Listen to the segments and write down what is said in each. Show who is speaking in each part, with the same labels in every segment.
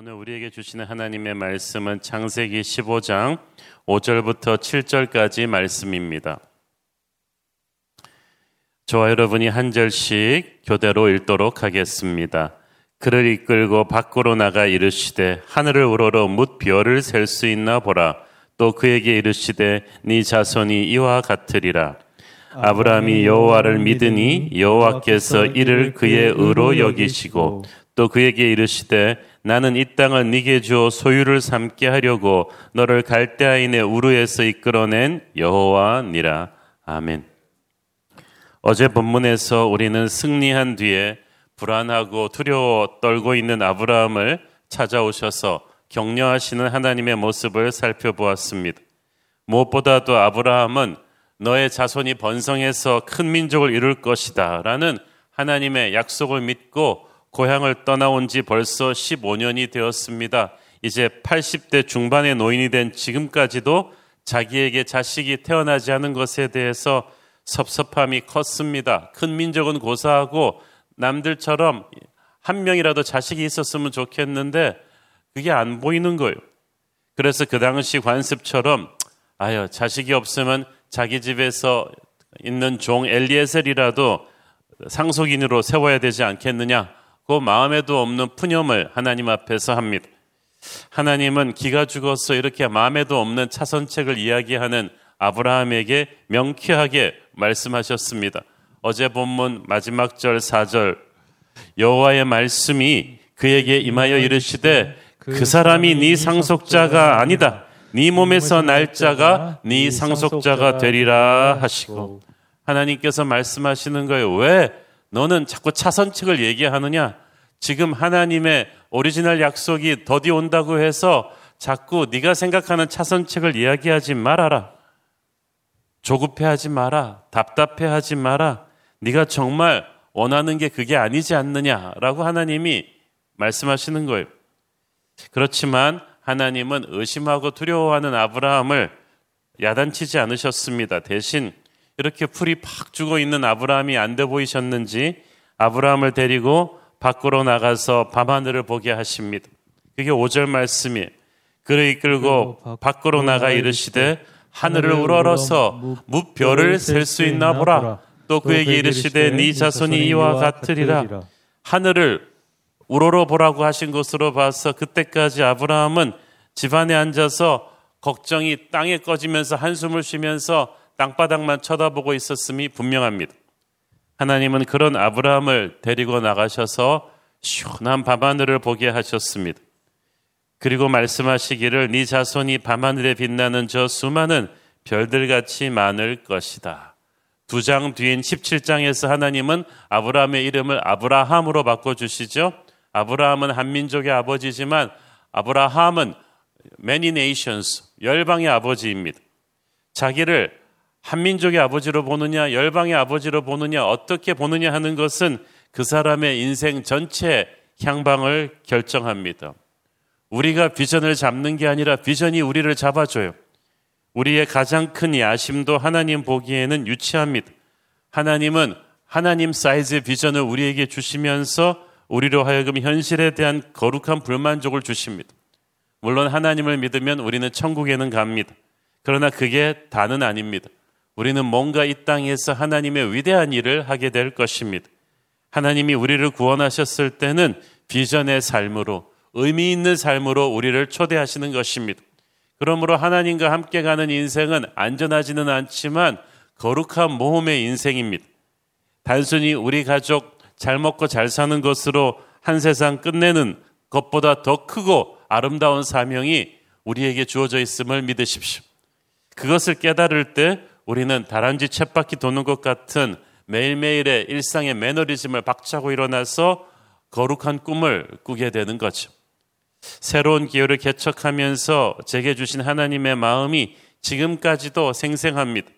Speaker 1: 오늘 우리에게 주시는 하나님의 말씀은 창세기 15장 5절부터 7절까지 말씀입니다. 저와 여러분이 한 절씩 교대로 읽도록 하겠습니다. 그를 이끌고 밖으로 나가 이르시되 하늘을 우러러 묻 별을 셀 수 있나 보라. 또 그에게 이르시되 네 자손이 이와 같으리라. 아브라함이 여호와를 믿으니 여호와께서 이를 그의 의로 여기시고 또 그에게 이르시되 나는 이 땅을 네게 주어 소유를 삼게 하려고 너를 갈대아인의 우르에서 이끌어낸 여호와니라. 아멘. 어제 본문에서 우리는 승리한 뒤에 불안하고 두려워 떨고 있는 아브라함을 찾아오셔서 격려하시는 하나님의 모습을 살펴보았습니다. 무엇보다도 아브라함은 너의 자손이 번성해서 큰 민족을 이룰 것이다. 라는 하나님의 약속을 믿고 고향을 떠나온 지 벌써 15년이 되었습니다. 이제 80대 중반의 노인이 된 지금까지도 자기에게 자식이 태어나지 않은 것에 대해서 섭섭함이 컸습니다. 큰 민족은 고사하고 남들처럼 한 명이라도 자식이 있었으면 좋겠는데 그게 안 보이는 거예요. 그래서 그 당시 관습처럼 아유 자식이 없으면 자기 집에서 있는 종 엘리에셀이라도 상속인으로 세워야 되지 않겠느냐 그 마음에도 없는 푸념을 하나님 앞에서 합니다. 하나님은 기가 죽어서 이렇게 마음에도 없는 차선책을 이야기하는 아브라함에게 명쾌하게 말씀하셨습니다. 어제 본문 마지막 절 4절 여호와의 말씀이 그에게 임하여 이르시되 그 사람이 네 상속자가 아니다. 네 몸에서 날짜가 네 상속자가 되리라 하시고 하나님께서 말씀하시는 거예요. 왜 너는 자꾸 차선책을 얘기하느냐? 지금 하나님의 오리지널 약속이 더디 온다고 해서 자꾸 네가 생각하는 차선책을 이야기하지 말아라. 조급해하지 마라. 답답해하지 마라. 네가 정말 원하는 게 그게 아니지 않느냐라고 하나님이 말씀하시는 거예요. 그렇지만 하나님은 의심하고 두려워하는 아브라함을 야단치지 않으셨습니다. 대신 이렇게 풀이 팍 죽어 있는 아브라함이 안 돼 보이셨는지 아브라함을 데리고 밖으로 나가서 밤하늘을 보게 하십니다. 그게 5절 말씀이에요. 그를 이끌고 밖으로 나가 이르시되 하늘을 우러러서 무별을 셀 수 있나 보라. 또 그에게 이르시되 네 자손이 이와 같으리라. 하늘을 우러러 보라고 하신 것으로 봐서 그때까지 아브라함은 집안에 앉아서 걱정이 땅에 꺼지면서 한숨을 쉬면서 땅바닥만 쳐다보고 있었음이 분명합니다. 하나님은 그런 아브라함을 데리고 나가셔서 시원한 밤하늘을 보게 하셨습니다. 그리고 말씀하시기를 네 자손이 밤하늘에 빛나는 저 수많은 별들같이 많을 것이다. 두 장 뒤인 17장에서 하나님은 아브라함의 이름을 아브라함으로 바꿔주시죠. 아브라함은 한민족의 아버지지만 아브라함은 many nations, 열방의 아버지입니다. 자기를 한민족의 아버지로 보느냐, 열방의 아버지로 보느냐, 어떻게 보느냐 하는 것은 그 사람의 인생 전체 향방을 결정합니다. 우리가 비전을 잡는 게 아니라 비전이 우리를 잡아줘요. 우리의 가장 큰 야심도 하나님 보기에는 유치합니다. 하나님은 하나님 사이즈의 비전을 우리에게 주시면서 우리로 하여금 현실에 대한 거룩한 불만족을 주십니다. 물론 하나님을 믿으면 우리는 천국에는 갑니다. 그러나 그게 다는 아닙니다. 우리는 뭔가 이 땅에서 하나님의 위대한 일을 하게 될 것입니다. 하나님이 우리를 구원하셨을 때는 비전의 삶으로 의미 있는 삶으로 우리를 초대하시는 것입니다. 그러므로 하나님과 함께 가는 인생은 안전하지는 않지만 거룩한 모험의 인생입니다. 단순히 우리 가족 잘 먹고 잘 사는 것으로 한 세상 끝내는 것보다 더 크고 아름다운 사명이 우리에게 주어져 있음을 믿으십시오. 그것을 깨달을 때 우리는 다람쥐 챗바퀴 도는 것 같은 매일매일의 일상의 매너리즘을 박차고 일어나서 거룩한 꿈을 꾸게 되는 거죠. 새로운 기회를 개척하면서 제게 주신 하나님의 마음이 지금까지도 생생합니다.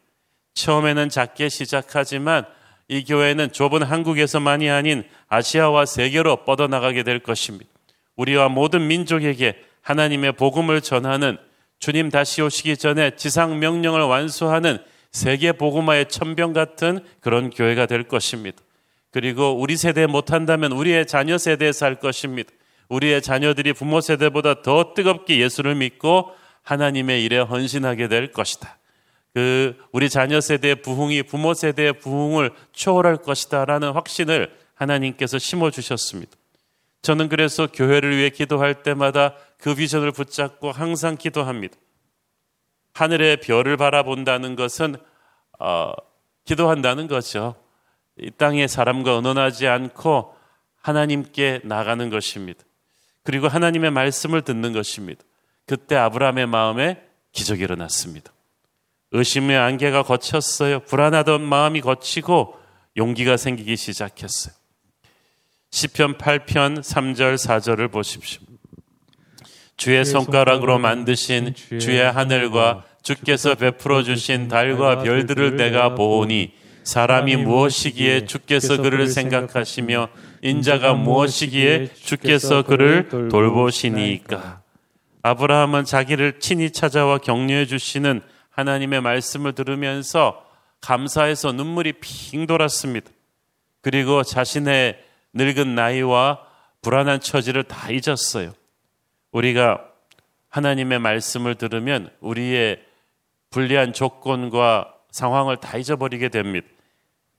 Speaker 1: 처음에는 작게 시작하지만 이 교회는 좁은 한국에서만이 아닌 아시아와 세계로 뻗어나가게 될 것입니다. 우리와 모든 민족에게 하나님의 복음을 전하는 주님 다시 오시기 전에 지상 명령을 완수하는 세계 복음화의 천병 같은 그런 교회가 될 것입니다. 그리고 우리 세대 못한다면 우리의 자녀 세대에서 할 것입니다. 우리의 자녀들이 부모 세대보다 더 뜨겁게 예수를 믿고 하나님의 일에 헌신하게 될 것이다. 그 우리 자녀 세대의 부흥이 부모 세대의 부흥을 초월할 것이다라는 확신을 하나님께서 심어 주셨습니다. 저는 그래서 교회를 위해 기도할 때마다 그 비전을 붙잡고 항상 기도합니다. 하늘의 별을 바라본다는 것은 어, 기도한다는 거죠. 이 땅의 사람과 언어하지 않고 하나님께 나가는 것입니다. 그리고 하나님의 말씀을 듣는 것입니다. 그때 아브라함의 마음에 기적이 일어났습니다. 의심의 안개가 거쳤어요. 불안하던 마음이 거치고 용기가 생기기 시작했어요. 시편 8편 3절 4절을 보십시오. 주의 손가락으로 만드신 주의 하늘과 주께서 베풀어 주신 달과 별들을 내가 보오니 사람이 무엇이기에 주께서 그를 생각하시며 인자가 무엇이기에 주께서 그를 돌보시니까. 아브라함은 자기를 친히 찾아와 격려해 주시는 하나님의 말씀을 들으면서 감사해서 눈물이 핑 돌았습니다. 그리고 자신의 늙은 나이와 불안한 처지를 다 잊었어요. 우리가 하나님의 말씀을 들으면 우리의 불리한 조건과 상황을 다 잊어버리게 됩니다.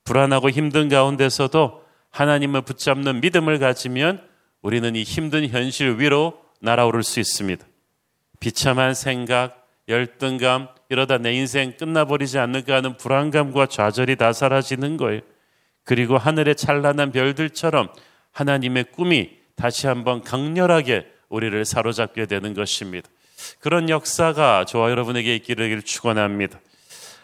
Speaker 1: 불안하고 힘든 가운데서도 하나님을 붙잡는 믿음을 가지면 우리는 이 힘든 현실 위로 날아오를 수 있습니다. 비참한 생각, 열등감, 이러다 내 인생 끝나버리지 않을까 하는 불안감과 좌절이 다 사라지는 거예요. 그리고 하늘의 찬란한 별들처럼 하나님의 꿈이 다시 한번 강렬하게 우리를 사로잡게 되는 것입니다. 그런 역사가 저와 여러분에게 있기를 축원합니다.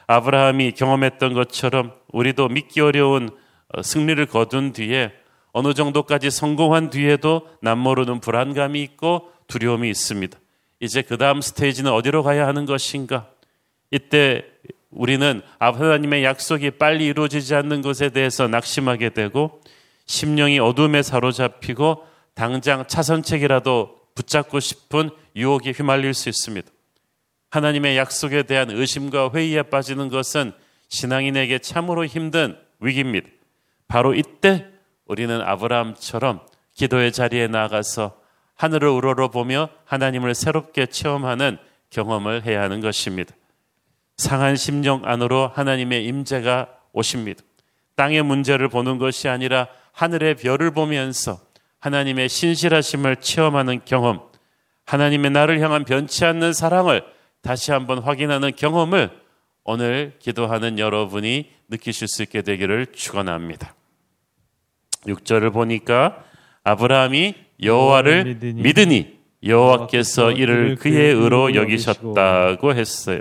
Speaker 1: 아브라함이 경험했던 것처럼 우리도 믿기 어려운 어, 승리를 거둔 뒤에 어느 정도까지 성공한 뒤에도 남모르는 불안감이 있고 두려움이 있습니다. 이제 그 다음 스테이지는 어디로 가야 하는 것인가? 이때 우리는 하나님의 약속이 빨리 이루어지지 않는 것에 대해서 낙심하게 되고 심령이 어둠에 사로잡히고 당장 차선책이라도 붙잡고 싶은 유혹에 휘말릴 수 있습니다. 하나님의 약속에 대한 의심과 회의에 빠지는 것은 신앙인에게 참으로 힘든 위기입니다. 바로 이때 우리는 아브라함처럼 기도의 자리에 나가서 하늘을 우러러보며 하나님을 새롭게 체험하는 경험을 해야 하는 것입니다. 상한 심령 안으로 하나님의 임재가 오십니다. 땅의 문제를 보는 것이 아니라 하늘의 별을 보면서 하나님의 신실하심을 체험하는 경험, 하나님의 나를 향한 변치 않는 사랑을 다시 한번 확인하는 경험을 오늘 기도하는 여러분이 느끼실 수 있게 되기를 축원합니다. 6절을 보니까 아브라함이 여호와를 믿으니 여호와께서 이를 그의 의로 여기셨다고 했어요.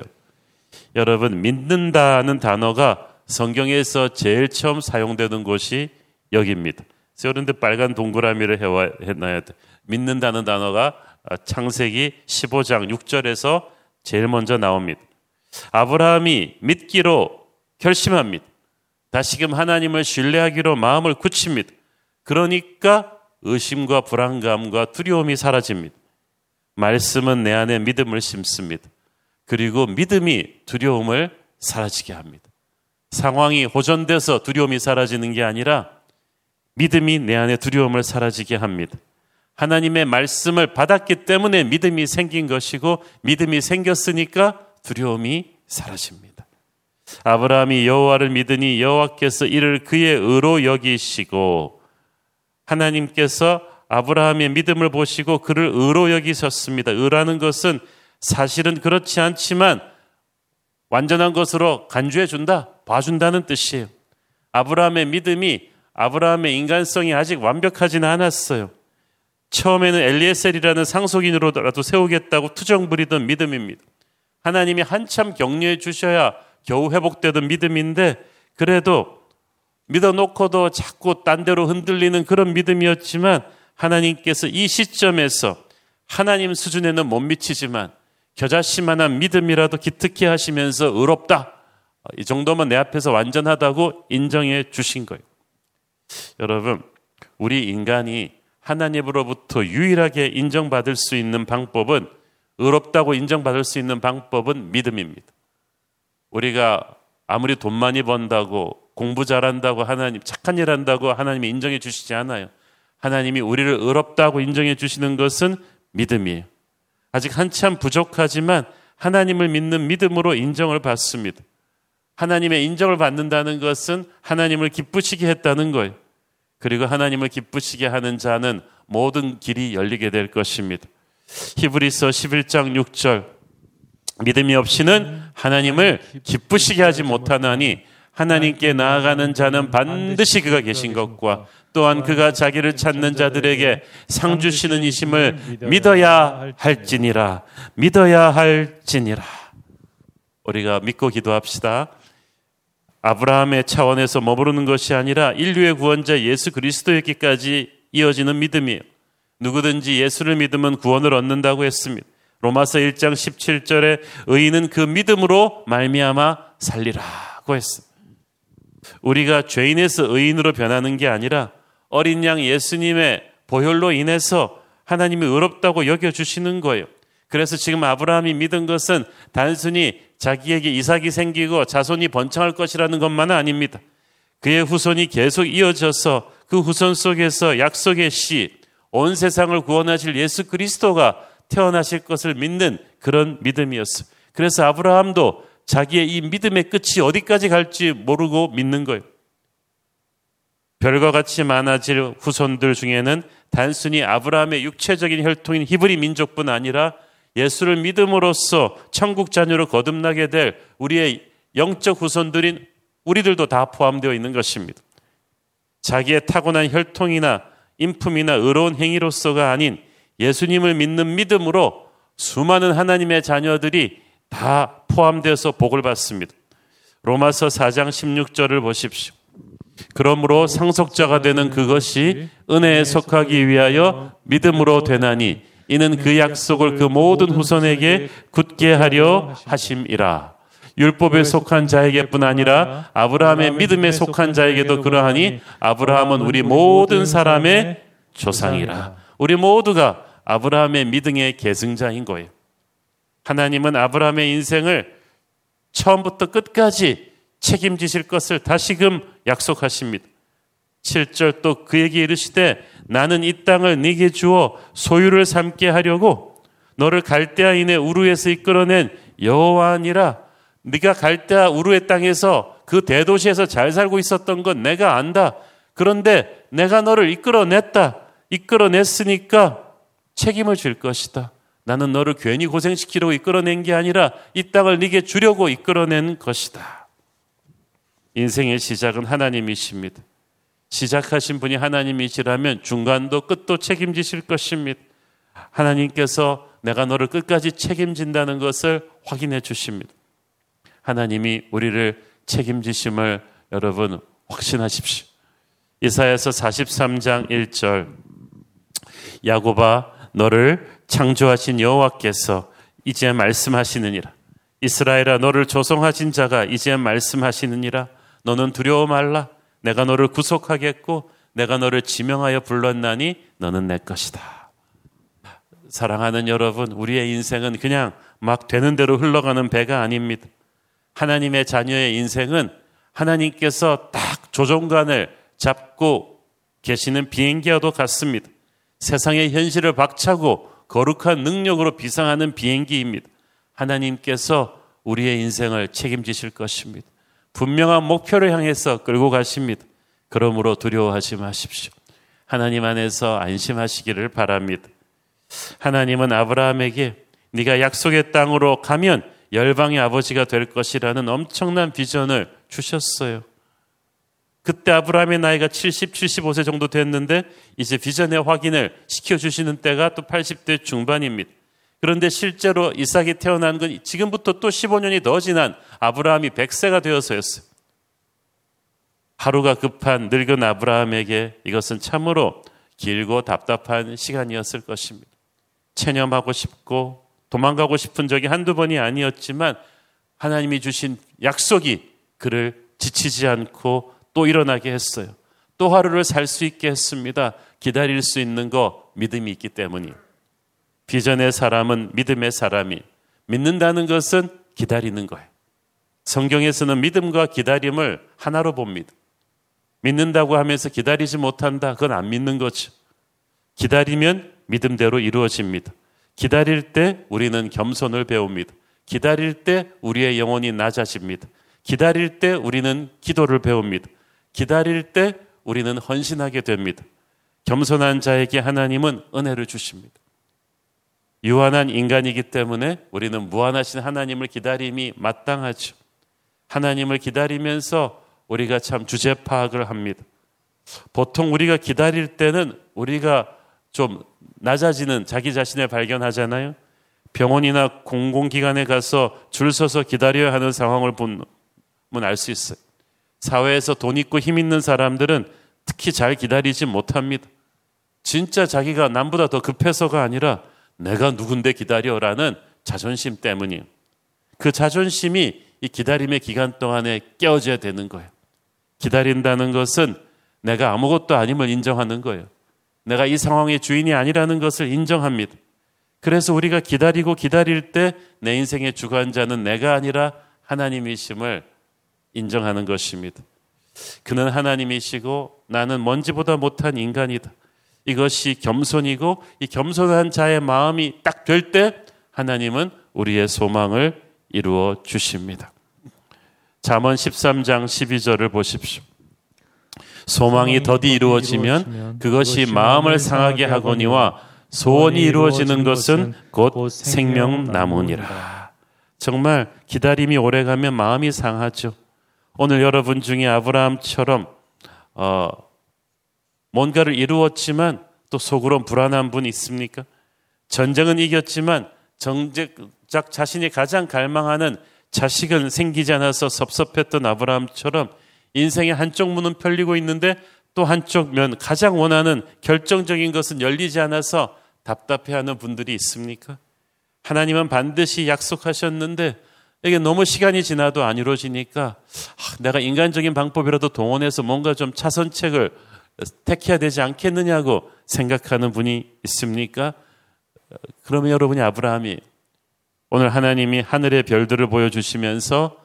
Speaker 1: 여러분 믿는다는 단어가 성경에서 제일 처음 사용되는 곳이 여기입니다. 그런데 빨간 동그라미를 해와, 돼. 믿는다는 단어가 창세기 15장 6절에서 제일 먼저 나옵니다. 아브라함이 믿기로 결심합니다. 다시금 하나님을 신뢰하기로 마음을 굳힙니다. 그러니까 의심과 불안감과 두려움이 사라집니다. 말씀은 내 안에 믿음을 심습니다. 그리고 믿음이 두려움을 사라지게 합니다. 상황이 호전돼서 두려움이 사라지는 게 아니라 믿음이 내 안에 두려움을 사라지게 합니다. 하나님의 말씀을 받았기 때문에 믿음이 생긴 것이고 믿음이 생겼으니까 두려움이 사라집니다. 아브라함이 여호와를 믿으니 여호와께서 이를 그의 의로 여기시고 하나님께서 아브라함의 믿음을 보시고 그를 의로 여기셨습니다. 의라는 것은 사실은 그렇지 않지만 완전한 것으로 간주해 준다, 봐준다는 뜻이에요. 아브라함의 믿음이 아브라함의 인간성이 아직 완벽하지는 않았어요. 처음에는 엘리에셀이라는 상속인으로라도 세우겠다고 투정 부리던 믿음입니다. 하나님이 한참 격려해 주셔야 겨우 회복되던 믿음인데 그래도 믿어놓고도 자꾸 딴 데로 흔들리는 그런 믿음이었지만 하나님께서 이 시점에서 하나님 수준에는 못 미치지만 겨자씨만한 믿음이라도 기특해 하시면서 의롭다. 이 정도면 내 앞에서 완전하다고 인정해 주신 거예요. 여러분, 우리 인간이 하나님으로부터 유일하게 인정받을 수 있는 방법은 의롭다고 인정받을 수 있는 방법은 믿음입니다. 우리가 아무리 돈 많이 번다고 공부 잘한다고 하나님 착한 일 한다고 하나님이 인정해 주시지 않아요. 하나님이 우리를 의롭다고 인정해 주시는 것은 믿음이에요. 아직 한참 부족하지만 하나님을 믿는 믿음으로 인정을 받습니다. 하나님의 인정을 받는다는 것은 하나님을 기쁘시게 했다는 거예요. 그리고 하나님을 기쁘시게 하는 자는 모든 길이 열리게 될 것입니다. 히브리서 11장 6절 믿음이 없이는 하나님을 기쁘시게 하지 못하나니 하나님께 나아가는 자는 반드시 그가 계신 것과 또한 그가 자기를 찾는 자들에게 상 주시는 이심을 믿어야 할지니라 믿어야 할지니라 우리가 믿고 기도합시다. 아브라함의 차원에서 머무르는 것이 아니라 인류의 구원자 예수 그리스도였기까지 이어지는 믿음이에요. 누구든지 예수를 믿으면 구원을 얻는다고 했습니다. 로마서 1장 17절에 의인은 그 믿음으로 말미암아 살리라고 했습니다. 우리가 죄인에서 의인으로 변하는 게 아니라 어린 양 예수님의 보혈로 인해서 하나님이 의롭다고 여겨 주시는 거예요. 그래서 지금 아브라함이 믿은 것은 단순히 자기에게 이삭이 생기고 자손이 번창할 것이라는 것만은 아닙니다. 그의 후손이 계속 이어져서 그 후손 속에서 약속의 씨, 온 세상을 구원하실 예수 그리스도가 태어나실 것을 믿는 그런 믿음이었어요. 그래서 아브라함도 자기의 이 믿음의 끝이 어디까지 갈지 모르고 믿는 거예요. 별과 같이 많아질 후손들 중에는 단순히 아브라함의 육체적인 혈통인 히브리 민족뿐 아니라 예수를 믿음으로써 천국 자녀로 거듭나게 될 우리의 영적 후손들인 우리들도 다 포함되어 있는 것입니다. 자기의 타고난 혈통이나 인품이나 의로운 행위로서가 아닌 예수님을 믿는 믿음으로 수많은 하나님의 자녀들이 다 포함되어서 복을 받습니다. 로마서 4장 16절을 보십시오. 그러므로 상속자가 되는 그것이 은혜에 속하기 위하여 믿음으로 되나니 이는 그 약속을 그 모든 후손에게 굳게 하려 하심이라. 율법에 속한 자에게뿐 아니라 아브라함의 믿음에 속한 자에게도 그러하니 아브라함은 우리 모든 사람의 조상이라. 우리 모두가 아브라함의 믿음의 계승자인 거예요. 하나님은 아브라함의 인생을 처음부터 끝까지 책임지실 것을 다시금 약속하십니다. 7절 또 그에게 이르시되 나는 이 땅을 네게 주어 소유를 삼게 하려고 너를 갈대아인의 우루에서 이끌어낸 여호와니라 네가 갈대아 우루의 땅에서 그 대도시에서 잘 살고 있었던 건 내가 안다. 그런데 내가 너를 이끌어냈다. 이끌어냈으니까 책임을 질 것이다. 나는 너를 괜히 고생시키려고 이끌어낸 게 아니라 이 땅을 네게 주려고 이끌어낸 것이다. 인생의 시작은 하나님이십니다. 시작하신 분이 하나님이시라면 중간도 끝도 책임지실 것입니다. 하나님께서 내가 너를 끝까지 책임진다는 것을 확인해 주십니다. 하나님이 우리를 책임지심을 여러분 확신하십시오. 이사야서 43장 1절 야고바 너를 창조하신 여호와께서 이제 말씀하시느니라 이스라엘아 너를 조성하신 자가 이제 말씀하시느니라 너는 두려워 말라 내가 너를 구속하겠고 내가 너를 지명하여 불렀나니 너는 내 것이다. 사랑하는 여러분, 우리의 인생은 그냥 막 되는 대로 흘러가는 배가 아닙니다. 하나님의 자녀의 인생은 하나님께서 딱 조종관을 잡고 계시는 비행기와도 같습니다. 세상의 현실을 박차고 거룩한 능력으로 비상하는 비행기입니다. 하나님께서 우리의 인생을 책임지실 것입니다. 분명한 목표를 향해서 끌고 가십니다. 그러므로 두려워하지 마십시오. 하나님 안에서 안심하시기를 바랍니다. 하나님은 아브라함에게 네가 약속의 땅으로 가면 열방의 아버지가 될 것이라는 엄청난 비전을 주셨어요. 그때 아브라함의 나이가 70, 75세 정도 됐는데 이제 비전의 확인을 시켜주시는 때가 또 80대 중반입니다. 그런데 실제로 이삭이 태어난 건 지금부터 또 15년이 더 지난 아브라함이 100세가 되어서였어요. 하루가 급한 늙은 아브라함에게 이것은 참으로 길고 답답한 시간이었을 것입니다. 체념하고 싶고 도망가고 싶은 적이 한두 번이 아니었지만 하나님이 주신 약속이 그를 지치지 않고 또 일어나게 했어요. 또 하루를 살 수 있게 했습니다. 기다릴 수 있는 거 믿음이 있기 때문이에요. 비전의 사람은 믿음의 사람이 믿는다는 것은 기다리는 거예요. 성경에서는 믿음과 기다림을 하나로 봅니다. 믿는다고 하면서 기다리지 못한다. 그건 안 믿는 거죠. 기다리면 믿음대로 이루어집니다. 기다릴 때 우리는 겸손을 배웁니다. 기다릴 때 우리의 영혼이 낮아집니다. 기다릴 때 우리는 기도를 배웁니다. 기다릴 때 우리는 헌신하게 됩니다. 겸손한 자에게 하나님은 은혜를 주십니다. 유한한 인간이기 때문에 우리는 무한하신 하나님을 기다림이 마땅하죠. 하나님을 기다리면서 우리가 참 주제 파악을 합니다. 보통 우리가 기다릴 때는 우리가 좀 낮아지는 자기 자신을 발견하잖아요. 병원이나 공공기관에 가서 줄 서서 기다려야 하는 상황을 보면 알 수 있어요. 사회에서 돈 있고 힘 있는 사람들은 특히 잘 기다리지 못합니다. 진짜 자기가 남보다 더 급해서가 아니라 내가 누군데 기다려라는 자존심 때문이에요. 그 자존심이 이 기다림의 기간 동안에 깨어져야 되는 거예요. 기다린다는 것은 내가 아무것도 아님을 인정하는 거예요. 내가 이 상황의 주인이 아니라는 것을 인정합니다. 그래서 우리가 기다리고 기다릴 때 내 인생의 주관자는 내가 아니라 하나님이심을 인정하는 것입니다. 그는 하나님이시고 나는 먼지보다 못한 인간이다. 이것이 겸손이고 이 겸손한 자의 마음이 딱 될 때 하나님은 우리의 소망을 이루어 주십니다. 잠언 13장 12절을 보십시오. 소망이 더디 이루어지면 그것이 마음을 상하게 하거니와 소원이 이루어지는 것은 곧 생명나무니라. 정말 기다림이 오래가면 마음이 상하죠. 오늘 여러분 중에 아브라함처럼 어, 뭔가를 이루었지만 또 속으로 불안한 분 있습니까? 전쟁은 이겼지만 정작 자신이 가장 갈망하는 자식은 생기지 않아서 섭섭했던 아브라함처럼 인생의 한쪽 문은 펼리고 있는데 또 한쪽 면 가장 원하는 결정적인 것은 열리지 않아서 답답해하는 분들이 있습니까? 하나님은 반드시 약속하셨는데 이게 너무 시간이 지나도 안 이루어지니까 아, 내가 인간적인 방법이라도 동원해서 뭔가 좀 차선책을 택해야 되지 않겠느냐고 생각하는 분이 있습니까? 그러면 여러분이 아브라함이 오늘 하나님이 하늘의 별들을 보여주시면서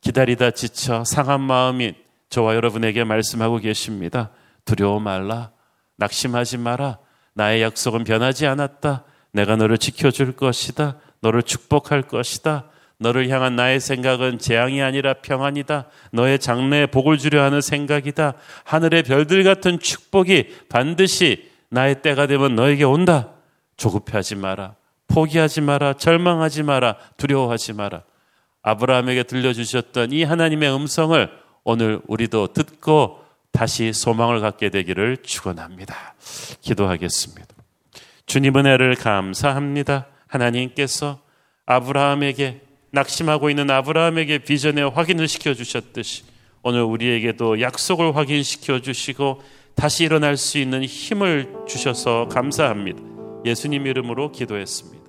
Speaker 1: 기다리다 지쳐 상한 마음이 저와 여러분에게 말씀하고 계십니다. 두려워 말라. 낙심하지 마라. 나의 약속은 변하지 않았다. 내가 너를 지켜줄 것이다. 너를 축복할 것이다. 너를 향한 나의 생각은 재앙이 아니라 평안이다. 너의 장래에 복을 주려 하는 생각이다. 하늘의 별들 같은 축복이 반드시 나의 때가 되면 너에게 온다. 조급해하지 마라. 포기하지 마라. 절망하지 마라. 두려워하지 마라. 아브라함에게 들려주셨던 이 하나님의 음성을 오늘 우리도 듣고 다시 소망을 갖게 되기를 축원합니다. 기도하겠습니다. 주님 은혜를 감사합니다. 하나님께서 아브라함에게 낙심하고 있는 아브라함에게 비전의 확인을 시켜 주셨듯이 오늘 우리에게도 약속을 확인시켜 주시고 다시 일어날 수 있는 힘을 주셔서 감사합니다. 예수님 이름으로 기도했습니다.